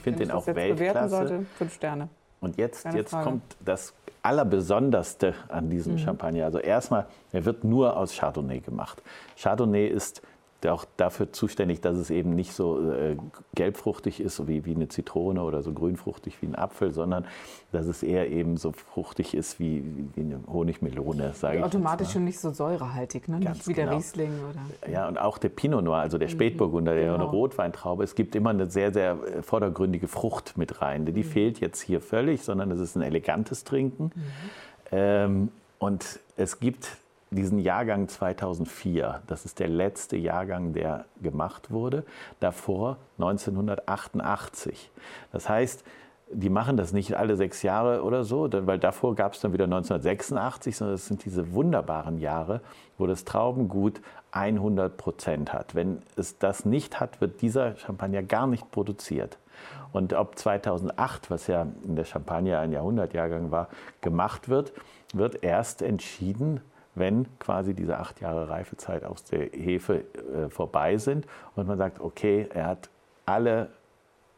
Ich finde den auch jetzt bewerten Weltklasse. sollte, fünf Sterne. Und jetzt, Keine jetzt Frage. kommt das Allerbesonderste an Mhm. diesem Champagner. Also erstmal, er wird nur aus Chardonnay gemacht. Chardonnay ist auch dafür zuständig, dass es eben nicht so äh, gelbfruchtig ist, wie, wie eine Zitrone oder so grünfruchtig wie ein Apfel, sondern dass es eher eben so fruchtig ist wie, wie eine Honigmelone, sage ich. jetzt Automatisch mal. schon nicht so säurehaltig, ne? Ganz nicht wie der genau. Riesling oder. Ja, und auch der Pinot Noir, also der Spätburgunder, der ja eine Genau. Rotweintraube ist, gibt immer eine sehr, sehr äh, vordergründige Frucht mit rein. Die fehlt jetzt hier völlig, sondern es ist ein elegantes Trinken. Ähm, und es gibt diesen Jahrgang 2004, das ist der letzte Jahrgang, der gemacht wurde, davor 1988. Das heißt, die machen das nicht alle sechs Jahre oder so, weil davor gab es dann wieder 1986, sondern es sind diese wunderbaren Jahre, wo das Traubengut 100 Prozent hat. Wenn es das nicht hat, wird dieser Champagner gar nicht produziert. Und ob 2008, was ja in der Champagner ein Jahrhundertjahrgang war, gemacht wird, wird erst entschieden, wenn quasi diese acht Jahre Reifezeit aus der Hefe äh, vorbei sind und man sagt, okay, er hat alle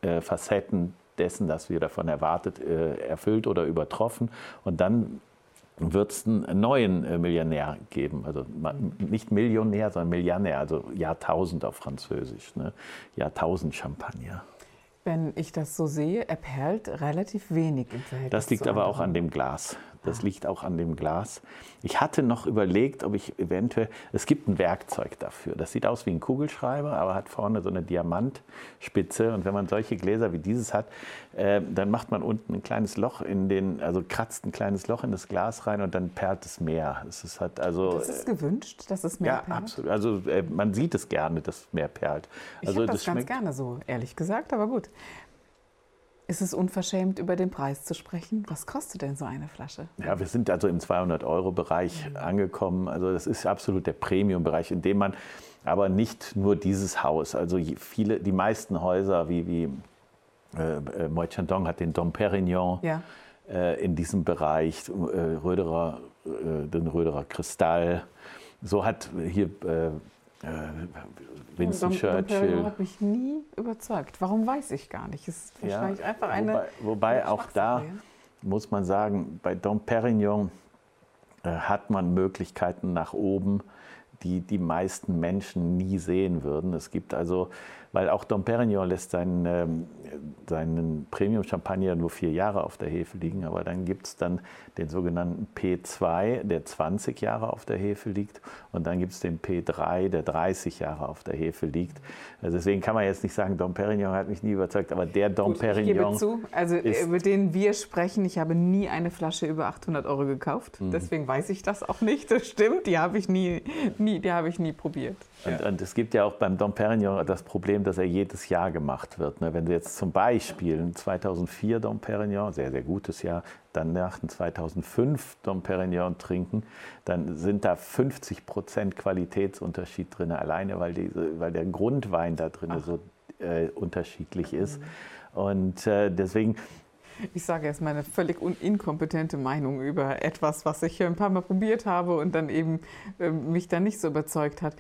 äh, Facetten dessen, das wir davon erwartet, äh, erfüllt oder übertroffen. Und dann wird es einen neuen äh, Millionär geben. Also nicht Millionär, sondern Millionär, also Jahrtausend auf Französisch. Ne? Jahrtausend Champagner. Wenn ich das so sehe, er perlt relativ wenig im Verhältnis. Das liegt aber auch an dem Glas. Das liegt auch an dem Glas. Ich hatte noch überlegt, ob ich eventuell, es gibt ein Werkzeug dafür. Das sieht aus wie ein Kugelschreiber, aber hat vorne so eine Diamantspitze. Und wenn man solche Gläser wie dieses hat, äh, dann macht man unten ein kleines Loch in den, also kratzt ein kleines Loch in das Glas rein und dann perlt es mehr. Es ist halt also Das ist gewünscht, dass es mehr ja, perlt. absolut. Also äh, man sieht es gerne, dass mehr perlt. Ich Also habe das, ganz schmeckt gerne so, ehrlich gesagt, aber gut. Ist es unverschämt, über den Preis zu sprechen? Was kostet denn so eine Flasche? Ja, wir sind also im 200-Euro-Bereich angekommen. Also das ist absolut der Premium-Bereich, in dem man aber nicht nur dieses Haus, also viele, die meisten Häuser wie, wie äh, äh, Moet Chandon hat den Dom Perignon Ja. äh, in diesem Bereich, äh, Röderer, äh, den Röderer Kristall. So hat hier äh, Winston Dom- Dom Perignon Churchill. hat mich nie überzeugt. Warum weiß ich gar nicht? Es ist wahrscheinlich einfach eine. Wobei, wobei eine auch da ja. muss man sagen, bei Dom Perignon äh, hat man Möglichkeiten nach oben, die die meisten Menschen nie sehen würden. Es gibt also, weil auch Dom Perignon lässt seinen, ähm, seinen Premium-Champagner nur vier Jahre auf der Hefe liegen, aber dann gibt es dann den sogenannten P2, der 20 Jahre auf der Hefe liegt und dann gibt es den P3, der 30 Jahre auf der Hefe liegt. Also deswegen kann man jetzt nicht sagen, Dom Perignon hat mich nie überzeugt, aber der Dom Gut, Perignon Ich gebe zu, also ist- über den wir sprechen, ich habe nie eine Flasche über 800 Euro gekauft. Mhm. Deswegen weiß ich das auch nicht. Das stimmt, die habe ich nie, nie, die habe ich nie probiert. Und, und es gibt ja auch beim Dom Perignon das Problem, dass er jedes Jahr gemacht wird. Ne? Wenn du jetzt zum Beispiel ein 2004 Dom Perignon, sehr, sehr gutes Jahr, dann nach ein 2005 Dom Perignon trinken, dann sind da 50 Prozent Qualitätsunterschied drin, alleine weil, diese, weil der Grundwein da drin so äh, unterschiedlich ist. Und äh, deswegen Ich sage jetzt meine völlig inkompetente Meinung über etwas, was ich ein paar Mal probiert habe und dann eben äh, mich dann nicht so überzeugt hat.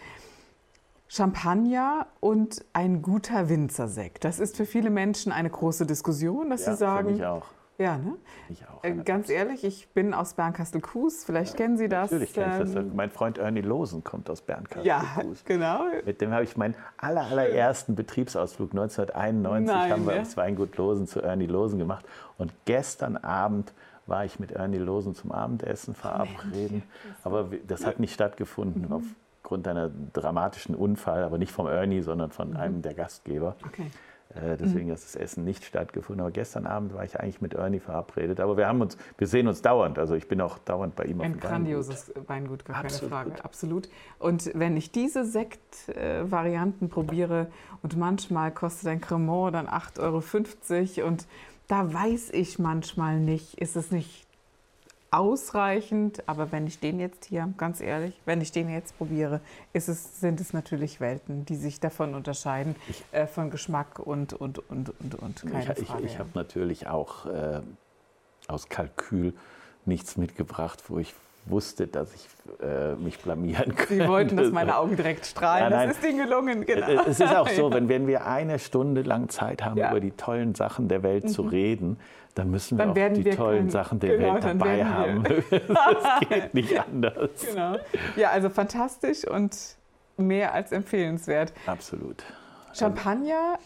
Champagner und ein guter Winzersekt. Das ist für viele Menschen eine große Diskussion, dass ja, sie sagen. für mich auch. Ja, ne? Ich auch. Äh, ganz ehrlich, ich bin aus Bernkastel-Kues. Vielleicht kennen Sie das. Natürlich kenne ich das. ähm, Mein Freund Ernie Losen kommt aus Bernkastel. Ja, genau. Mit dem habe ich meinen aller, allerersten Betriebsausflug 1991 Nein, haben wir ja. ins Weingut Losen zu Ernie Losen gemacht. Und gestern Abend war ich mit Ernie Losen zum Abendessen verabreden. Aber das hat nicht stattgefunden Mhm. Aufgrund einer dramatischen Unfall, aber nicht vom Ernie, sondern von einem der Gastgeber. Okay. Äh, deswegen mhm. hat das Essen nicht stattgefunden. Aber gestern Abend war ich eigentlich mit Ernie verabredet. Aber wir haben uns, wir sehen uns dauernd. Also ich bin auch dauernd bei ihm Ein auf dem grandioses Weingut, gar Absolut. keine Frage. Absolut. Und wenn ich diese Sekt-Varianten probiere und manchmal kostet ein Cremant dann 8,50 Euro und da weiß ich manchmal nicht, ist es nicht ausreichend, aber wenn ich den jetzt hier, ganz ehrlich, wenn ich den jetzt probiere, es, sind es natürlich Welten, die sich davon unterscheiden, äh, von Geschmack und, und, und, und, und. Keine ich, Frage, ich, ich habe natürlich auch äh, aus Kalkül nichts mitgebracht, wo ich wusste, dass ich äh, mich blamieren könnte. Sie wollten, dass meine Augen direkt strahlen. Ja, das ist Ihnen gelungen, genau. Es ist auch so, wenn, wenn wir eine Stunde lang Zeit haben, ja. über die tollen Sachen der Welt mhm. zu reden, dann müssen wir dann auch die wir tollen können, Sachen der genau, Welt dabei haben. das geht nicht anders. Genau. Ja, also fantastisch und mehr als empfehlenswert. Absolut. Champagner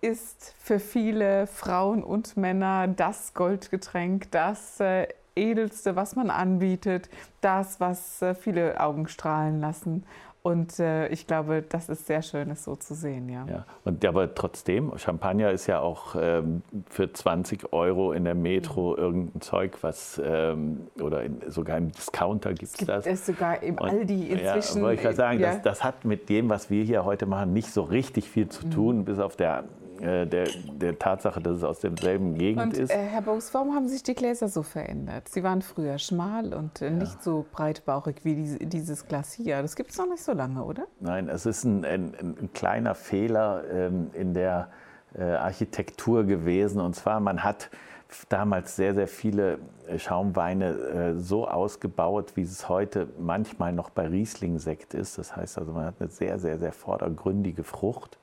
ist für viele Frauen und Männer das Goldgetränk, das äh, Edelste, was man anbietet, das, was äh, viele Augen strahlen lassen. Und äh, ich glaube, das ist sehr schön, es so zu sehen, ja. ja. Und, aber trotzdem, Champagner ist ja auch ähm, für 20 Euro in der Metro mhm. irgendein Zeug, was ähm, oder in, sogar im Discounter gibt es das. Es sogar im Aldi inzwischen. Ja, wollte ich gerade sagen, ja. das, das, hat mit dem, was wir hier heute machen, nicht so richtig viel zu mhm. tun, mhm. bis auf der der, der Tatsache, dass es aus derselben Gegend und, ist. Äh, Herr Boos, warum haben sich die Gläser so verändert? Sie waren früher schmal und äh, ja. nicht so breitbauchig wie die, dieses Glas hier. Das gibt es noch nicht so lange, oder? Nein, es ist ein, ein, ein kleiner Fehler ähm, in der äh, Architektur gewesen. Und zwar, man hat damals sehr, sehr viele äh, Schaumweine äh, so ausgebaut, wie es heute manchmal noch bei Riesling-Sekt ist. Das heißt also, man hat eine sehr, sehr, sehr vordergründige Frucht.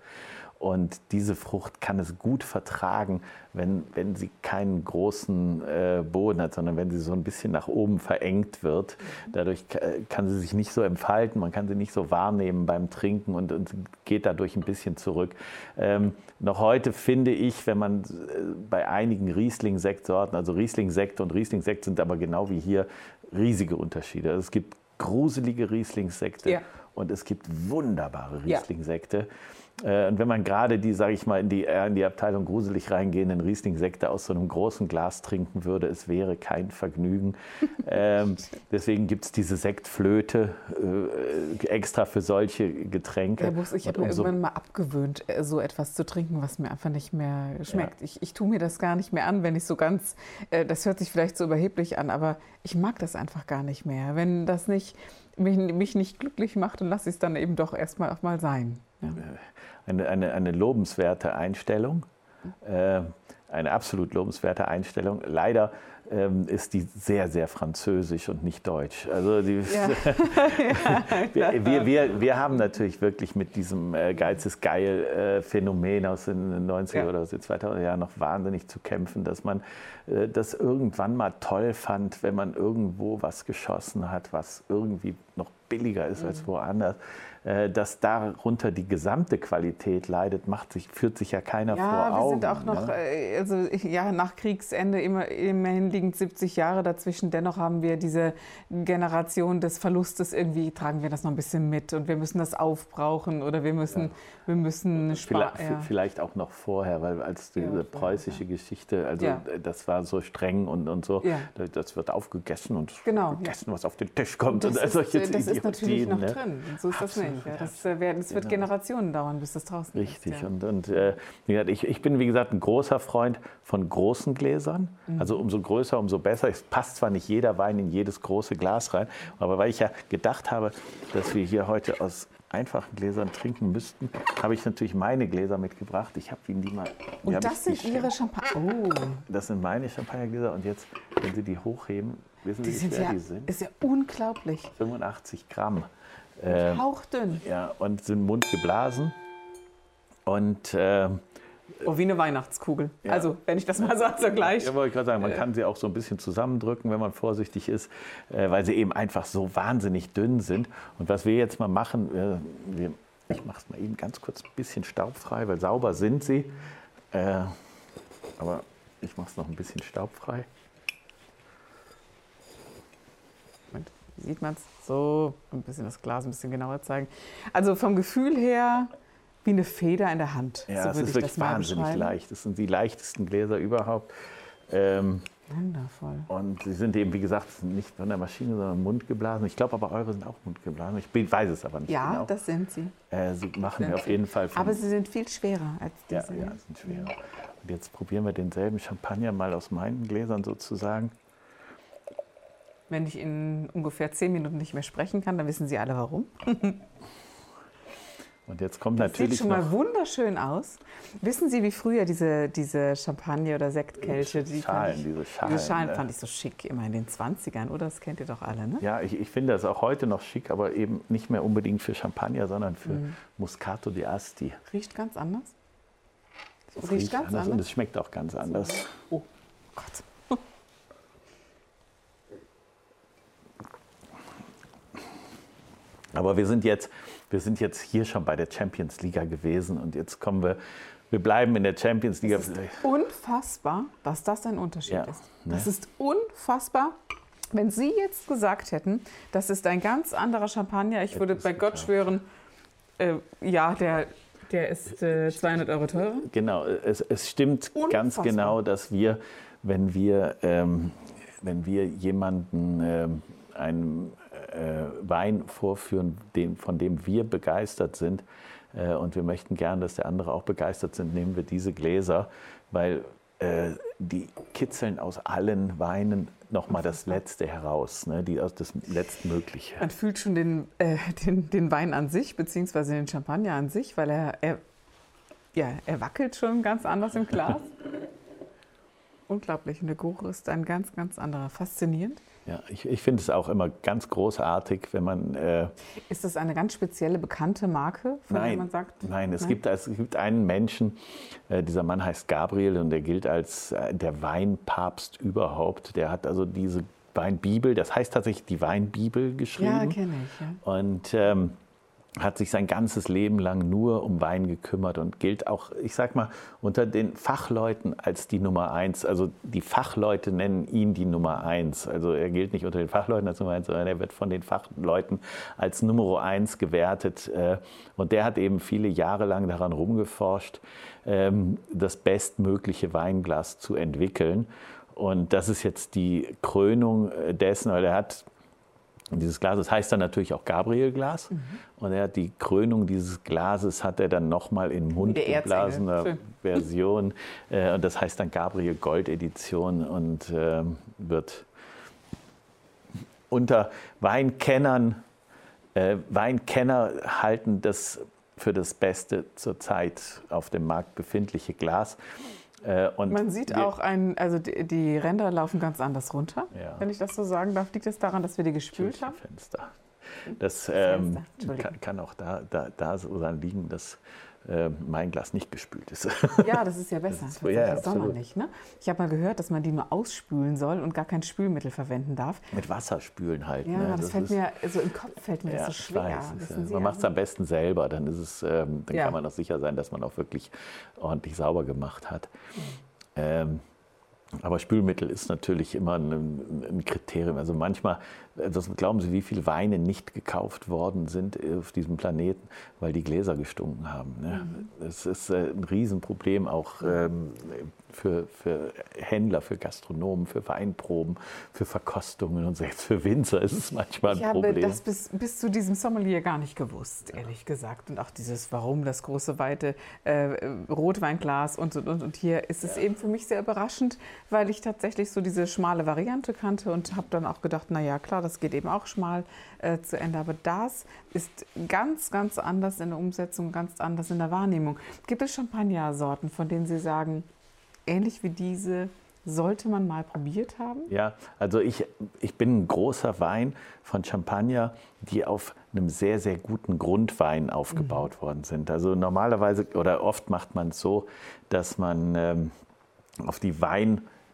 Und diese Frucht kann es gut vertragen, wenn, wenn sie keinen großen äh, Boden hat, sondern wenn sie so ein bisschen nach oben verengt wird. Dadurch kann sie sich nicht so entfalten, man kann sie nicht so wahrnehmen beim Trinken und, und geht dadurch ein bisschen zurück. Ähm, noch heute finde ich, wenn man äh, bei einigen Riesling-Sektsorten, also Riesling-Sekt und Riesling-Sekt sind aber genau wie hier riesige Unterschiede. Also es gibt gruselige Riesling-Sekte ja. Und es gibt wunderbare Riesling-Sekte. Ja. Äh, und wenn man gerade die, sage ich mal, in die, in die Abteilung gruselig reingehenden Riesling-Sekte aus so einem großen Glas trinken würde, es wäre kein Vergnügen. ähm, deswegen gibt es diese Sektflöte äh, extra für solche Getränke. Ja, ich habe mir irgendwann mal abgewöhnt, äh, so etwas zu trinken, was mir einfach nicht mehr schmeckt. Ja. Ich, ich tue mir das gar nicht mehr an, wenn ich so ganz, äh, das hört sich vielleicht so überheblich an, aber ich mag das einfach gar nicht mehr. Wenn das nicht mich, mich nicht glücklich macht, dann lasse ich es dann eben doch erstmal auch mal sein. Ja. Äh, eine, eine, eine lobenswerte Einstellung. Äh, eine absolut lobenswerte Einstellung. Leider ähm, ist die sehr, sehr französisch und nicht deutsch. Also die, ja. wir, wir, wir, wir, haben natürlich wirklich mit diesem äh, Geiz ist geil äh, Phänomen aus den 90er ja. oder aus den 2000er Jahren noch wahnsinnig zu kämpfen, dass man äh, das irgendwann mal toll fand, wenn man irgendwo was geschossen hat, was irgendwie noch billiger ist mhm. als woanders. Äh, dass darunter die gesamte Qualität leidet, macht sich, führt sich ja keiner ja, vor Augen. Ja, wir sind auch noch, ne? Äh, also ja, nach Kriegsende immer, immerhin liegen 70 Jahre dazwischen. Dennoch haben wir diese Generation des Verlustes irgendwie, tragen wir das noch ein bisschen mit und wir müssen das aufbrauchen oder wir müssen, ja. wir müssen vielleicht, ja. vielleicht auch noch vorher, weil als diese preußische Geschichte, also das war so streng und, und so, das wird aufgegessen und genau, gegessen, was auf den Tisch kommt. Das, und ist, das ist natürlich noch ne? drin. So ist Absolut. das nicht. Ja, das, äh, werden, das wird genau. Generationen dauern, bis das draußen Richtig. ist. Richtig. Ja. Und, und äh, ich, ich bin, wie gesagt, ein großer Freund von großen Gläsern. Mhm. Also umso größer, umso besser. Es passt zwar nicht jeder Wein in jedes große Glas rein, aber weil ich ja gedacht habe, dass wir hier heute aus einfachen Gläsern trinken müssten, habe ich natürlich meine Gläser mitgebracht. Ich habe Ihnen die mal. Die und das sind Ihre Champagner. Oh. Das sind meine Champagnergläser. Und jetzt, wenn Sie die hochheben, wissen die Sie, wie schwer ja, die sind? Ist ja unglaublich. 85 Gramm. Äh, Hauchdünn. Ja, und sind Mund geblasen. Und. Äh, Oh, wie eine Weihnachtskugel. Ja. Also, wenn ich das mal so gleich. Ja, wollte ich gerade sagen, man äh. kann sie auch so ein bisschen zusammendrücken, wenn man vorsichtig ist, äh, weil sie eben einfach so wahnsinnig dünn sind. Und was wir jetzt mal machen, äh, ich mache es mal eben ganz kurz ein bisschen staubfrei, weil sauber sind sie. Aber ich mache es noch ein bisschen staubfrei. Sieht man es so, ein bisschen das Glas ein bisschen genauer zeigen. Also vom Gefühl her wie eine Feder in der Hand. Ja, so es ist ich wirklich wahnsinnig leicht. Das sind die leichtesten Gläser überhaupt. Ähm, Wundervoll. und sie sind eben, wie gesagt, nicht von der Maschine, sondern mundgeblasen. Ich glaube aber, eure sind auch mundgeblasen. Ich bin- weiß es aber nicht Ja, genau. das sind sie. äh, sie machen wir auf jeden Fall Aber sie sind viel schwerer als ja, diese. ja, sind schwer. Und jetzt probieren wir denselben Champagner mal aus meinen Gläsern sozusagen. Wenn ich in ungefähr zehn Minuten nicht mehr sprechen kann, dann wissen Sie alle warum. Und jetzt kommt Sieht natürlich schon mal wunderschön aus. Wissen Sie, wie früher diese, diese Champagner- oder Sektkelche, die Schalen, ich, diese Schalen. diese Schalen ne? fand ich so schick, immer in den 20ern, oder? Das kennt ihr doch alle, ne? Ja, ich, ich finde das auch heute noch schick, aber eben nicht mehr unbedingt für Champagner, sondern für Mhm. Muscato di Asti. Riecht ganz anders. Das Riecht ganz anders und anders. es schmeckt auch ganz anders. Oh Gott. Aber wir sind jetzt, wir sind jetzt hier schon bei der Champions League gewesen und jetzt kommen wir, wir bleiben in der Champions League. Es ist unfassbar, dass das ein Unterschied Ja, ist. ne? Das ist unfassbar. Wenn Sie jetzt gesagt hätten, das ist ein ganz anderer Champagner, ich würde bei Gott schwören, äh, ja, der, der ist äh, 200 Euro teurer. Genau, es, es stimmt ganz Unfassbar. genau, dass wir, wenn wir, ähm, wenn wir jemanden ähm, einen äh, Wein vorführen, den, von dem wir begeistert sind, äh, und wir möchten gern, dass der andere auch begeistert sind, nehmen wir diese Gläser, weil äh, die kitzeln aus allen Weinen nochmal das Letzte heraus, ne? die das Letztmögliche. Man fühlt schon den, äh, den, den Wein an sich, beziehungsweise den Champagner an sich, weil er, er, ja, er wackelt schon ganz anders im Glas. Unglaublich. Und der Geruch ist ein ganz, ganz anderer. Faszinierend. Ja, ich, ich finde es auch immer ganz großartig, wenn man äh, Ist das eine ganz spezielle, bekannte Marke, von der Nein, man sagt? nein, es, Gibt, es gibt einen Menschen, äh, dieser Mann heißt Gabriel und der gilt als äh, der Weinpapst überhaupt. Der hat also diese Weinbibel, das heißt tatsächlich die Weinbibel Ja, geschrieben kenne ich. Ja. und ähm, hat sich sein ganzes Leben lang nur um Wein gekümmert und gilt auch, ich sag mal, unter den Fachleuten als die Nummer eins. Also die Fachleute nennen ihn die Nummer eins. Also er gilt nicht unter den Fachleuten als Nummer eins, sondern er wird von den Fachleuten als Nummer eins gewertet. Äh, Und der hat eben viele Jahre lang daran rumgeforscht, ähm, das bestmögliche Weinglas zu entwickeln. Und das ist jetzt die Krönung dessen, weil er hat und dieses Glas, das heißt dann natürlich auch Gabrielglas. Mhm. Und er hat die Krönung dieses Glases hat er dann nochmal in der Erzengel. mundgeblasener Schön. Version. Äh, und das heißt dann Gabriel Gold Edition und ähm, wird unter Weinkennern, äh, Weinkenner halten das für das beste zurzeit auf dem Markt befindliche Glas. Äh, Man sieht auch, ein, also die, die Ränder laufen ganz anders runter, Ja. wenn ich das so sagen darf. Liegt es daran, dass wir die gespült haben? Fenster. Das ähm, Entschuldigung. kann, kann auch da, da, da so liegen, dass äh, mein Glas nicht gespült ist. Ja, das ist ja besser. ist so, ja, ja, absolut. sommerlich, ne? Ich habe mal gehört, dass man die nur ausspülen soll und gar kein Spülmittel verwenden darf. Mit Wasser spülen halt. Ja, ne? das, fällt ist- mir, so im Kopf fällt mir ja, das so schwer. weiß, ist, man ja. macht es am besten selber, dann, ist es, ähm, dann kann man auch sicher sein, dass man auch wirklich ordentlich sauber gemacht hat. Ähm, aber Spülmittel ist natürlich immer ein, ein Kriterium. Also manchmal, also glauben Sie, wie viele Weine nicht gekauft worden sind auf diesem Planeten, weil die Gläser gestunken haben. Ne? Das ist äh, ein Riesenproblem auch ähm, für, für Händler, für Gastronomen, für Weinproben, für Verkostungen und selbst für Winzer ist es manchmal ein Ich habe Problem. das bis, bis zu diesem Sommelier gar nicht gewusst, ehrlich gesagt. Und auch dieses Warum, das große, weite äh, Rotweinglas und, und, und. Und hier ist es eben für mich sehr überraschend, weil ich tatsächlich so diese schmale Variante kannte und habe dann auch gedacht, na ja, klar, das geht eben auch schmal äh, zu Ende. Aber das ist ganz, ganz anders in der Umsetzung, ganz anders in der Wahrnehmung. Gibt es Champagner-Sorten, von denen Sie sagen, ähnlich wie diese, sollte man mal probiert haben? Ja, also ich, ich bin ein großer Wein von Champagner, die auf einem sehr, sehr guten Grundwein aufgebaut worden sind. Also normalerweise oder oft macht man es so, dass man ähm, auf die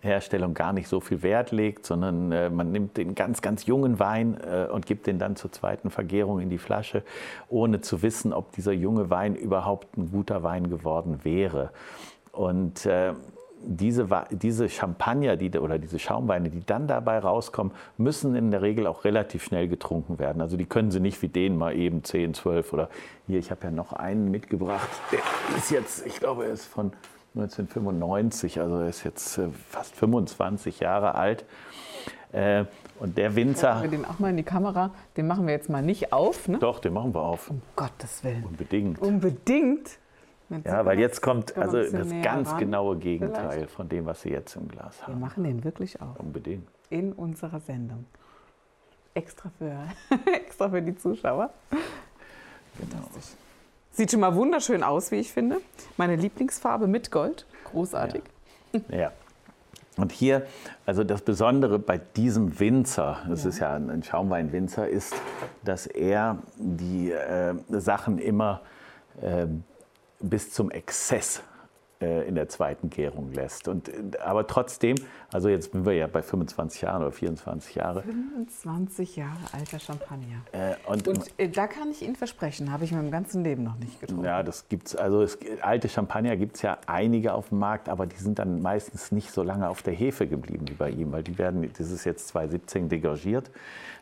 Weinherstellung gar nicht so viel Wert legt, sondern äh, man nimmt den ganz, ganz jungen Wein äh, und gibt den dann zur zweiten Vergärung in die Flasche, ohne zu wissen, ob dieser junge Wein überhaupt ein guter Wein geworden wäre. Und äh, diese, diese Champagner die, oder diese Schaumweine, die dann dabei rauskommen, müssen in der Regel auch relativ schnell getrunken werden. Also die können sie nicht wie den mal eben 10, 12 oder hier, ich habe ja noch einen mitgebracht, der ist jetzt, ich glaube, er ist von 1995, also er ist jetzt äh, fast 25 Jahre alt. Äh, und der Winzer. Machen wir den auch mal in die Kamera. Den machen wir jetzt mal nicht auf, ne? Doch, den machen wir auf. Um Gottes Willen. Unbedingt. Unbedingt. Ja, weil jetzt kommt also das ganz ran. genaue Gegenteil Vielleicht. von dem, was Sie jetzt im Glas haben. Wir machen den wirklich auf. Unbedingt. In unserer Sendung. Extra für, extra für die Zuschauer. Genau. Sieht schon mal wunderschön aus, wie ich finde. Meine Lieblingsfarbe mit Gold. Großartig. Ja. ja. Und hier, also das Besondere bei diesem Winzer, das ja. ist ja ein Schaumweinwinzer, ist, dass er die äh, Sachen immer äh, bis zum Exzess in der zweiten Gärung lässt. Und, aber trotzdem, also jetzt sind wir ja bei 25 Jahren oder 24 Jahre. 25 Jahre alter Champagner. Äh, und, und äh, da kann ich Ihnen versprechen, habe ich in meinem ganzen Leben noch nicht getrunken. Ja, das gibt's. Also es, alte Champagner gibt es ja einige auf dem Markt, aber die sind dann meistens nicht so lange auf der Hefe geblieben wie bei ihm, weil die werden, das ist jetzt 2017 degorgiert.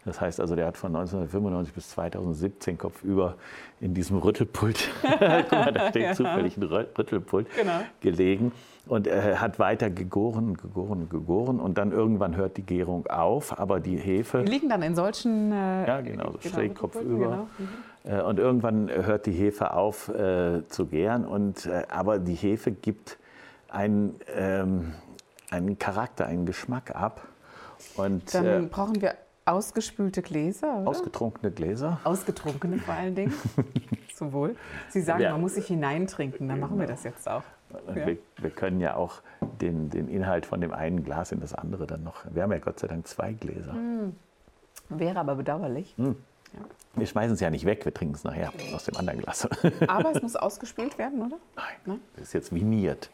Das heißt also, der hat von 1995 bis 2017 kopfüber in diesem Rüttelpult, guck mal, da steht zufällig ein Rüttelpult, genau. gelegen und er hat weiter gegoren, gegoren, gegoren und dann irgendwann hört die Gärung auf, aber die Hefe... Die liegen dann in solchen... Äh, ja, genau, so genau, schräg kopfüber. Genau. Mhm. Und irgendwann hört die Hefe auf äh, zu gären, und, äh, aber die Hefe gibt einen, ähm, einen Charakter, einen Geschmack ab. Und, dann äh, brauchen wir Ausgespülte Gläser, oder? Ausgetrunkene Gläser. Ausgetrunkene vor allen Dingen. Zum Wohl. Sie sagen, ja. man muss sich hineintrinken, dann machen wir das jetzt auch. Ja. Wir, wir, können ja auch den, den Inhalt von dem einen Glas in das andere dann noch. Wir haben ja Gott sei Dank zwei Gläser. Mm. Wäre aber bedauerlich. Mm. Ja. Wir schmeißen es ja nicht weg, wir trinken es nachher aus dem anderen Glas. Aber es muss ausgespült werden, oder? Nein, Nein? das ist jetzt viniert.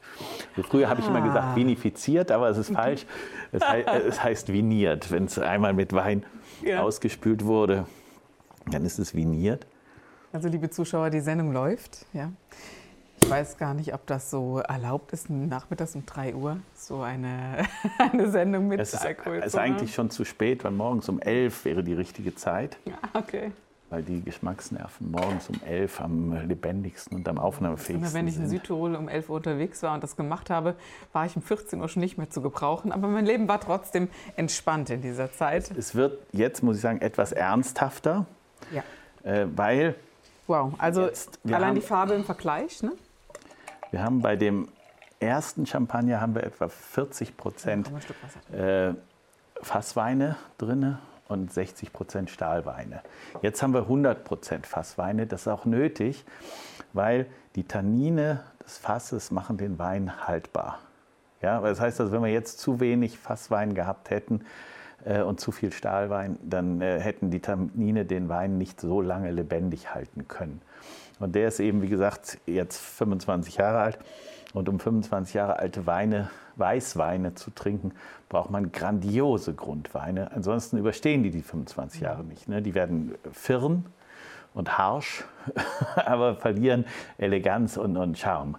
Früher ah. habe ich immer gesagt ah. vinifiziert, aber es ist falsch. Es, he es heißt viniert. Wenn es einmal mit Wein ja. ausgespült wurde, dann ist es viniert. Also liebe Zuschauer, die Sendung läuft. Ja. Ich weiß gar nicht, ob das so erlaubt ist, nachmittags um 3 Uhr so eine, eine Sendung mit es ist, Alkohol Es ist eigentlich schon zu spät, weil morgens um 11 wäre die richtige Zeit. Ja, okay. Weil die Geschmacksnerven morgens um 11 am lebendigsten und am aufnahmefähigsten sind. Wenn ich in Südtirol um 11 Uhr unterwegs war und das gemacht habe, war ich um 14 Uhr schon nicht mehr zu gebrauchen. Aber mein Leben war trotzdem entspannt in dieser Zeit. Es wird jetzt, muss ich sagen, etwas ernsthafter. Ja. Äh, weil. Wow, also jetzt, allein die Farbe im Vergleich, ne? Wir haben bei dem ersten Champagner haben wir etwa 40 Prozent äh, Fassweine drin und 60 Prozent Stahlweine. Jetzt haben wir 100 Prozent Fassweine. Das ist auch nötig, weil die Tannine des Fasses machen den Wein haltbar. Ja, das heißt, also, wenn wir jetzt zu wenig Fasswein gehabt hätten und zu viel Stahlwein, dann äh, hätten die Tannine den Wein nicht so lange lebendig halten können. Und der ist eben, wie gesagt, jetzt 25 Jahre alt. Und um 25 Jahre alte Weine, Weißweine zu trinken, braucht man grandiose Grundweine. Ansonsten überstehen die die 25 Jahre nicht. Ne? Die werden firn und harsch, aber verlieren Eleganz und, und Charme.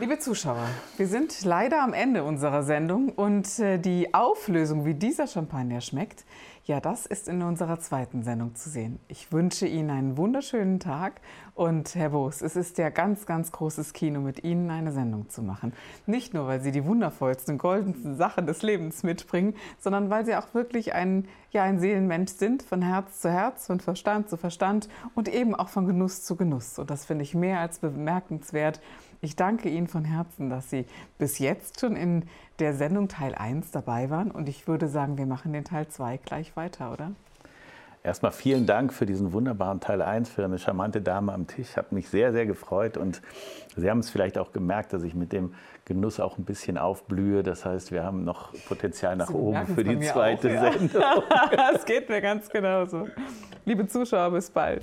Liebe Zuschauer, wir sind leider am Ende unserer Sendung und äh, die Auflösung, wie dieser Champagner schmeckt, ja, das ist in unserer zweiten Sendung zu sehen. Ich wünsche Ihnen einen wunderschönen Tag und Herr Boos, es ist ja ganz, ganz großes Kino, mit Ihnen eine Sendung zu machen. Nicht nur, weil Sie die wundervollsten, goldensten Sachen des Lebens mitbringen, sondern weil Sie auch wirklich ein, ja, ein Seelenmensch sind, von Herz zu Herz, von Verstand zu Verstand und eben auch von Genuss zu Genuss. Und das finde ich mehr als bemerkenswert. Ich danke Ihnen von Herzen, dass Sie bis jetzt schon in der Sendung Teil 1 dabei waren. Und ich würde sagen, wir machen den Teil 2 gleich weiter, oder? Erstmal vielen Dank für diesen wunderbaren Teil 1, für eine charmante Dame am Tisch. Hat mich sehr, sehr gefreut. Und Sie haben es vielleicht auch gemerkt, dass ich mit dem Genuss auch ein bisschen aufblühe. Das heißt, wir haben noch Potenzial nach Sie oben für die zweite auch, ja. Sendung. Es geht mir ganz genauso. Liebe Zuschauer, bis bald.